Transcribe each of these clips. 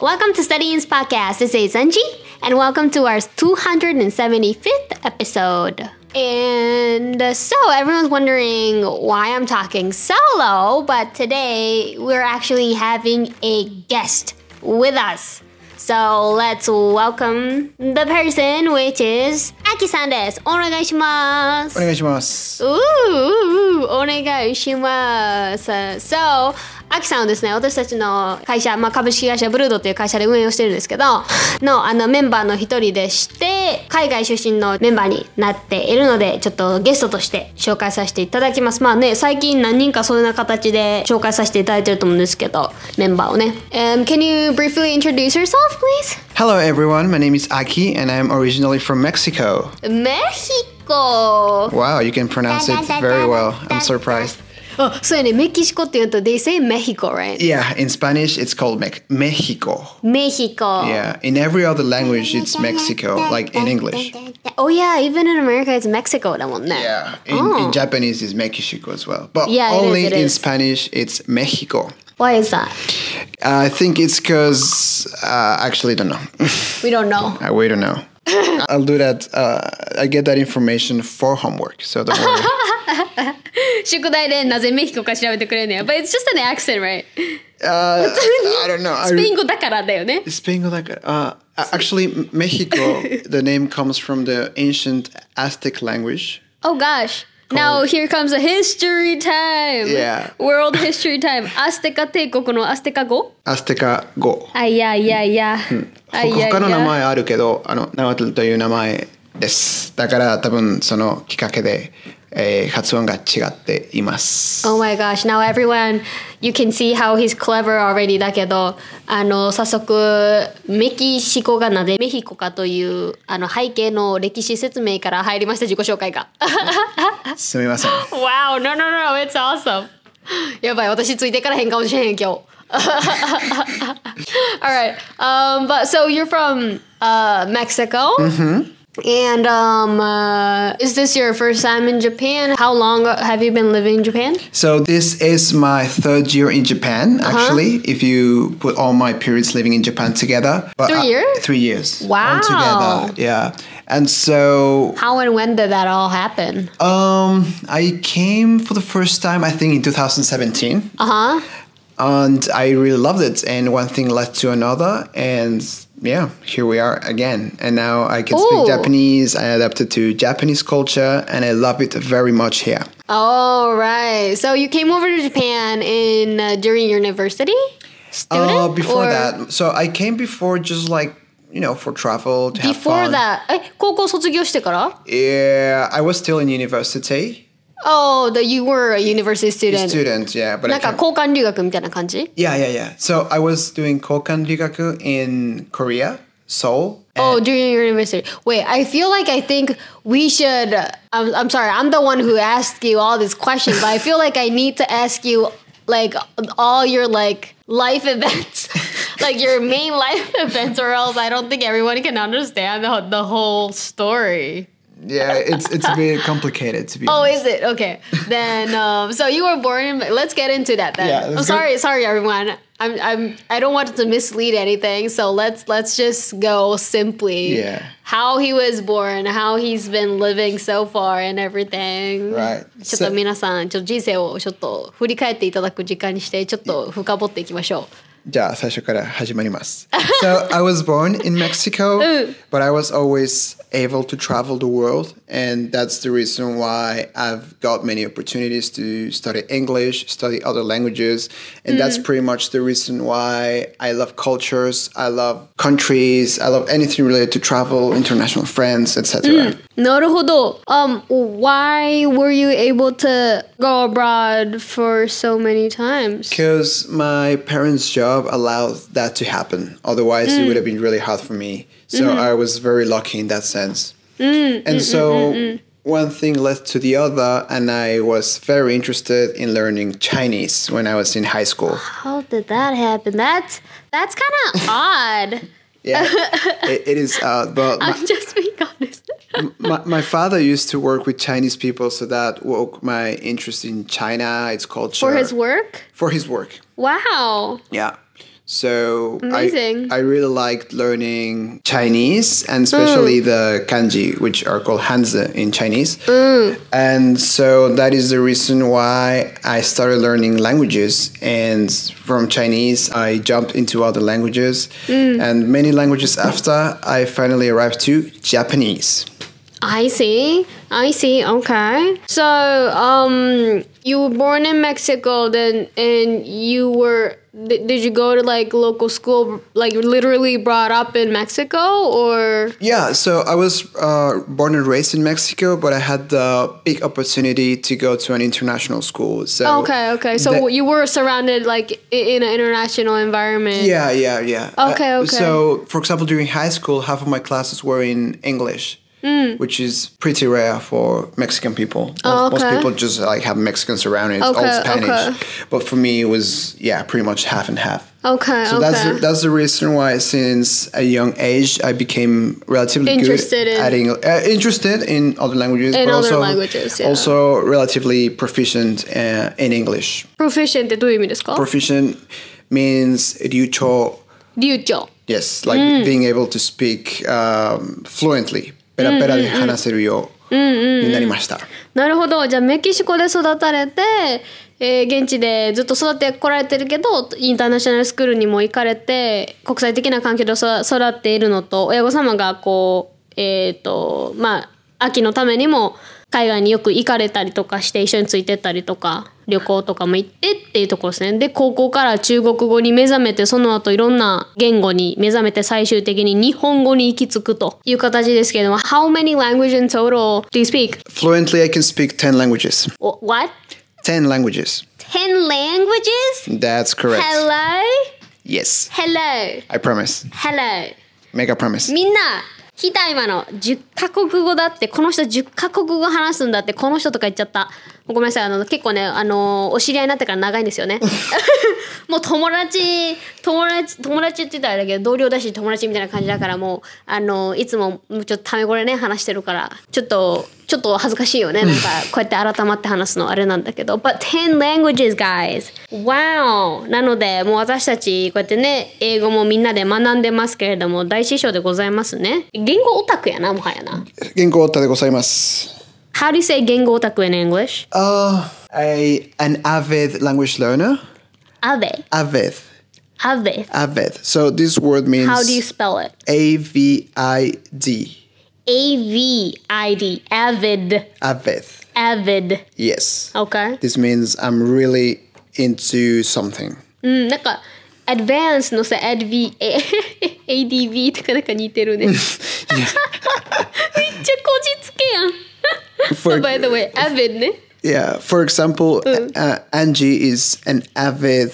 Welcome to Studyin's podcast. This is Angie, and welcome to our 275th episode. And uh, so everyone's wondering why I'm talking solo, but today we're actually having a guest with us. So let's welcome the person, which is Aki-san です。お願いします。お願いします。Ooh, So. アキさんはですね、私たちの会社、まあ、株式会社ブルードっていう会社で運営をしてるんですけど、のあのメンバーの一人でして、海外出身のメンバーになっているので、ちょっとゲストとして紹介させていただきます。まあね、最近何人かそういうような形で紹介させていただいてると思うんですけど、メンバーをね。Um, can you briefly introduce yourself, please? Hello everyone, my name is Aki and I'm originally from Mexico. メヒコ Wow, you can pronounce it very well. I'm surprised. Oh, so in Mexico, they say Mexico, right? Yeah, in Spanish, it's called Me- Mexico. Mexico. Yeah, in every other language, it's Mexico, like in English. Oh, yeah, even in America, it's Mexico. Yeah, in, oh. in Japanese, it's Mexico as well. But yeah, only in is. Spanish, it's Mexico. Why is that? I think it's because, uh, actually, don't know. we don't know. Uh, we don't know. I'll do that. Uh, I get that information for homework, so don't worry. 宿題でなぜメヒコか調べてくれんねや。But it's just an accent, right? Uh, I don't know. I, スペイン語だからだよね。 Spain, like, uh, actually, M- Mexico, the name comes from the ancient Aztec language. Oh gosh. Now here comes a history time. Yeah. World history time. アステカ帝国のアステカ語 Azteca Go. あいやいやいや。あいやいや。他の名前あるけど、あの、ナワトルという名前です。だから多分そのきっかけで、えー発音が違っています。Oh my gosh, now everyone, you can see how he's clever already だけど、あの、早速、メキシコがなぜメヒコかという、あの、背景の歴史説明から入りました、自己紹介が。すみません。wow, no, no, no, it's awesome. やばい、私ついてからへんかもしれへん、今日。Alright, um, but so you're from uh, Mexico? And um, uh, is this your first time in Japan? How long have you been living in Japan? So this is my third year in Japan. Uh-huh. Actually, if you put all my periods living in Japan together, but Three uh, years? three years Wow. altogether. Yeah, and so How and when did that all happen? um, I came for the first time I think in 2017, Uh huh. and I really loved it. And one thing led to another, and yeah, here we are again. And now I can Ooh. speak Japanese. I adapted to Japanese culture, and I love it very much here. All right. So you came over to Japan in uh, during your university? Student? Uh, before or that, so I came before just like you know for travel to have Before fun. that, え、高校卒業してから Yeah, I was still in university. Oh, that you were a university student. Student, yeah, but なん I か came, 交換留学みたいな感じ yeah, yeah, yeah. So I was doing kokan rigaku in Korea, Seoul. Oh, during your university. Wait, I feel like I think we should. I'm, I'm sorry, I'm the one who asked you all these questions, but I feel like I need to ask you like all your like life events, like your main life events, or else I don't think everyone can understand the, the whole story. Yeah, it's it's a bit complicated to be. Oh, honest. is it okay? Then, um, so you were born in. Let's get into that then. Yeah, I'm let's go- sorry, sorry, everyone. I'm, I'm, I don't want to mislead anything. So let's let's just go simply. Yeah. How he was born, how he's been living so far, and everything. Right. ちょっと So- 皆さん、ちょっと人生をちょっと振り返っていただく時間にして、ちょっと深掘っていきましょ じゃあ最初から始まります。so I was born in Mexico, but I was always able to travel the world, and that's the reason why I've got many opportunities to study English, study other languages, and that's pretty much the reason why I love cultures, I love countries, I love anything related to travel, international friends, etc. う。なるほど。Um, why were you able to go abroad for so many times? Because my parents' job allowed that to happen. Otherwise, it would have been really hard for me. So mm-hmm. I was very lucky in that sense. Mm, mm, and mm, so one thing led to the other, and I was very interested in learning Chinese when I was in high school. How did that happen? That's that's kind of odd. Yeah, it, it is. Uh, but I'm just being honest. my, my father used to work with Chinese people, so that woke my interest in China, its culture. For his work? For his work. Wow. Yeah. So Amazing. I, I really liked learning Chinese and especially mm. the kanji, which are called hanzi in Chinese. Mm. And so that is the reason why I started learning languages. And from Chinese, I jumped into other languages. Mm. And many languages after, I finally arrived to Japanese. I see. I see. Okay. So, um, you were born in Mexico, then, and you were. Did, did you go to like local school, like literally brought up in Mexico, or? Yeah, so I was uh, born and raised in Mexico, but I had the big opportunity to go to an international school. So Okay. Okay. So that- you were surrounded like in an international environment. Yeah, yeah, yeah. Okay, Uh, okay. So, for example, during high school, half of my classes were in English, which is pretty rare for Mexican people. Most, Hmm. Oh, most okay. people just like have Mexicans around it. It's all Okay, Spanish. okay. But for me, it was yeah, pretty much half and half. Okay. So okay. that's the, that's the reason why, since a young age, I became relatively Interested good in- at English. Uh, interested in other languages, In but other also languages, yeah. also relatively proficient uh, in English. Proficient ってどういう意味ですか Proficient means 流暢流暢。 Yes, like Mm. being able to speak um, fluently. ペラペラで話せるようになりました。なるほど。じゃあメキシコで育たれて、えー現地でずっと育ってこられてるけどインターナショナルスクールにも行かれて国際的な環境で育育っているのと親御様がこうえっ、とまあ秋のためにも海外によく行かれたりとかして一緒についてったりとか旅行とかも行ってっていうところですねで高校から中国語に目覚めてその後いろんな言語に目覚めて最終的に日本語に行き着くという形ですけれども How many languages in total do you speak? Fluently, I can speak 10 languages. Wh- What? 10 languages. 10 languages? That's correct. Hello? Yes, Hello? I promise. Hello? Make a promise. みんな聞いた今の10カ国語だってこの人10カ国語話すんだってこの人とか言っちゃった。ごめんなさいあの結構ねあのお知り合いになってから長いんですよね。もう友達友達友達って言ったらあれだけど同僚だし友達みたいな感じだからもうあのいつもちょっとため語でね話してるからちょっとちょっと恥ずかしいよねなんかこうやって改まって話すのあれなんだけど But 10 languages guys Wow なのでもう私たちこうやってね英語もみんなで学んでますけれども大師匠でございますね言語オタクやなもはやな言語オタでございます。How do you say 言語オタク in English? Uh, I, an avid language learner. Avid. アベ Avid. So this word means How do you spell it? A V I D. A-V-I-D avid Avid. avid Yes. Okay This means I'm really into something. うんなんか advance のさ adv ADV とかなんか似てるねめっちゃこじつけやん For- By the way avid ね Yeah. For example, uh, Angie is an avid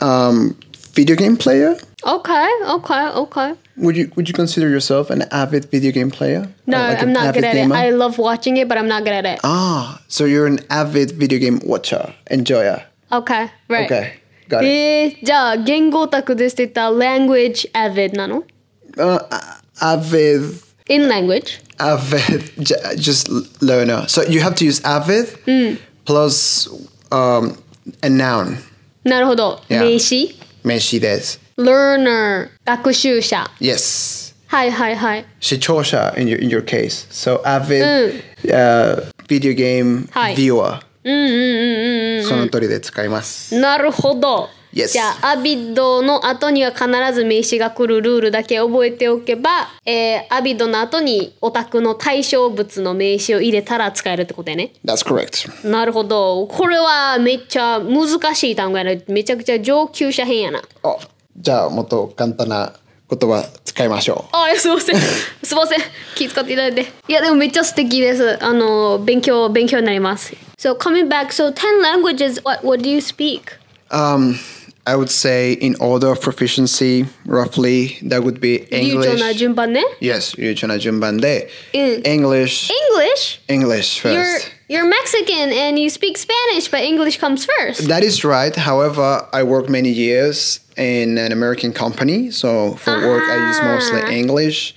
um, video game player. Okay okay okay Would you would you consider yourself an avid video game player? No Or like I'm an not good avid at gamer? it I love watching it but I'm not good at it Ah, so you're an avid video game watcher, enjoyer. Okay right Okay, got it. えー、じゃあ言語オタクですって言ったら language avid なの Uh, a- avid, in language avid, j- just l- learner. So you have to use avid plus um, a noun. なるほど Yeah. 名詞 Meshi des. learner 学習者 Yes. はいはいはい Shichosha in your in your case. So avid Mm. uh, video game はい viewer. うんうんうんうんうんその通りで使います。なるほど。 Yes じゃあアビッドの後には必ず名詞が来るルールだけ覚えておけば、えー、アビッドの後にオタクの対象物の名詞を入れたら使えるってことやね。That's correct. なるほど。これはめっちゃ難しい単語やな。めちゃくちゃ上級者編やな。あ、じゃあもっと簡単な言葉使いましょう。あ、いやすいません。すいません。気遣っていただいて。いや、でもめっちゃ素敵です。あの、勉強、勉強になります。So, coming back, so 10 languages, what, what do you speak? Um, I would say in order of proficiency, roughly, that would be English. Yes, English. English? English first. You're, you're Mexican and you speak Spanish, but English comes first. That is right. However, I worked many years in an American company, so for work I use mostly English.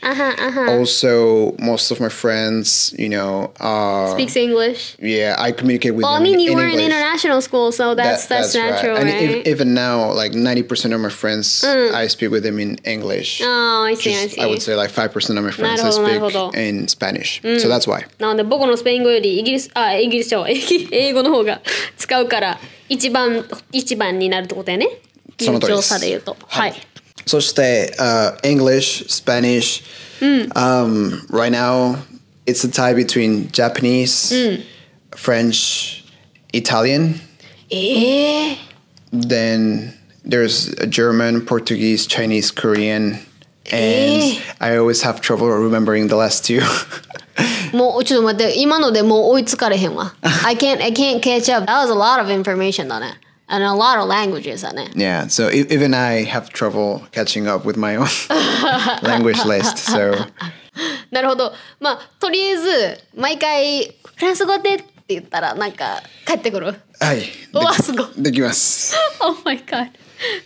Also, most of my friends, you know, are Speaks English. yeah, I communicate with Well, I them mean, in, you in were in English. international school, so that's That- that's, natural, And right? ev- even now, like ninety percent of my friends, I speak with them in English. Mm. oh, I see, I Just, see. I would say like five percent of my friends I なるほど、なる speak ほど。 in Spanish. So that's why. なので僕のスペイン語よりイギリスあイギリス書英語の方が使うから一番一番になるってことやね。 その通りです流暢さで言うと。はい。そして、uh, English, Spanish. Um, right now, it's a tie between Japanese, French, Italian. ええ Then there's a German, Portuguese, Chinese, Korean. And Eh. I always have trouble remembering the last two. もうちょっと待って今のでもう追いつかれへんわ。I can't I can't catch up. That was a lot of information だね。 And a lot of languages だね。yeah, so e- even I have trouble catching up with my own language list. So なるほど。まあとりあえず毎回フランス語でって言ったらなんか帰ってくる。はい。うわすごい。できます。Oh my god.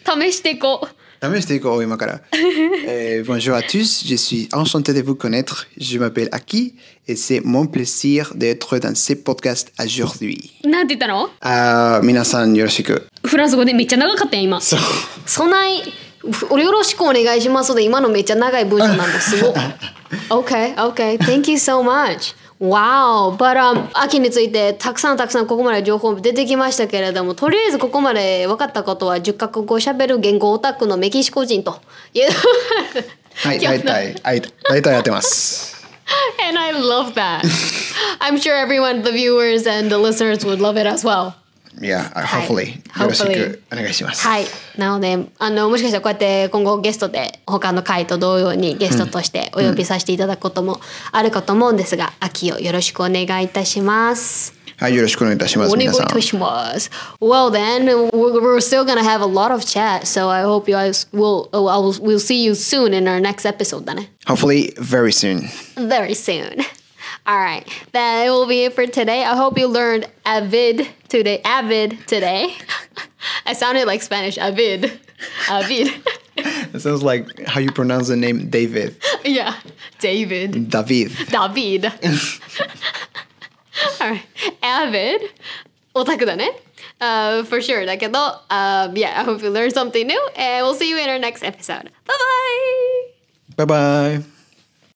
試していこう。試していこう今から。Euh, bonjour à tous, je suis enchanté de vous connaître. Je m'appelle Aki et c'est mon plaisir d'être dans ce podcast aujourd'hui. なんて言ったのあー皆さんよろしく。フランス語でめっちゃ長かったよ今。そう。そないおよろしくお願いしますで今のめっちゃ長い文章なんだすごい OK OK Thank you so much Wow But、um, 秋についてたくさんたくさんここまで情報出てきましたけれどもとりあえずここまで分かったことは10カ国語をしゃべる言語オタクのメキシコ人という。はい、大体、はい、大体やってます。And I love that. I'm sure everyone the viewers and the listeners would love it as well Yeah, はい hopefully. よろし Hopefully くお願いします。はい。なので、あの、もしかしたらこうやって今後ゲストで他の回と同様にゲストとしてお呼びさせていただくこともあるかと思うんですが、秋をよろしくお願いいたします。はい、よろしくお願いいたします。お願いい。たします。Well then, we're, still gonna have a lot of chat, so I hope you guys will, oh, will, we'll see you soon in our next episode だね。Hopefully very soon. very soon. All right, that will be it for today. I hope you learned avid today. Avid today. I sounded like Spanish. Avid. Avid. It sounds like how you pronounce the name David. yeah, David. David. David. All right, avid. オタクだね。Uh, for sure だけど、uh, yeah, I hope you learned something new, and we'll see you in our next episode. Bye bye. Bye bye.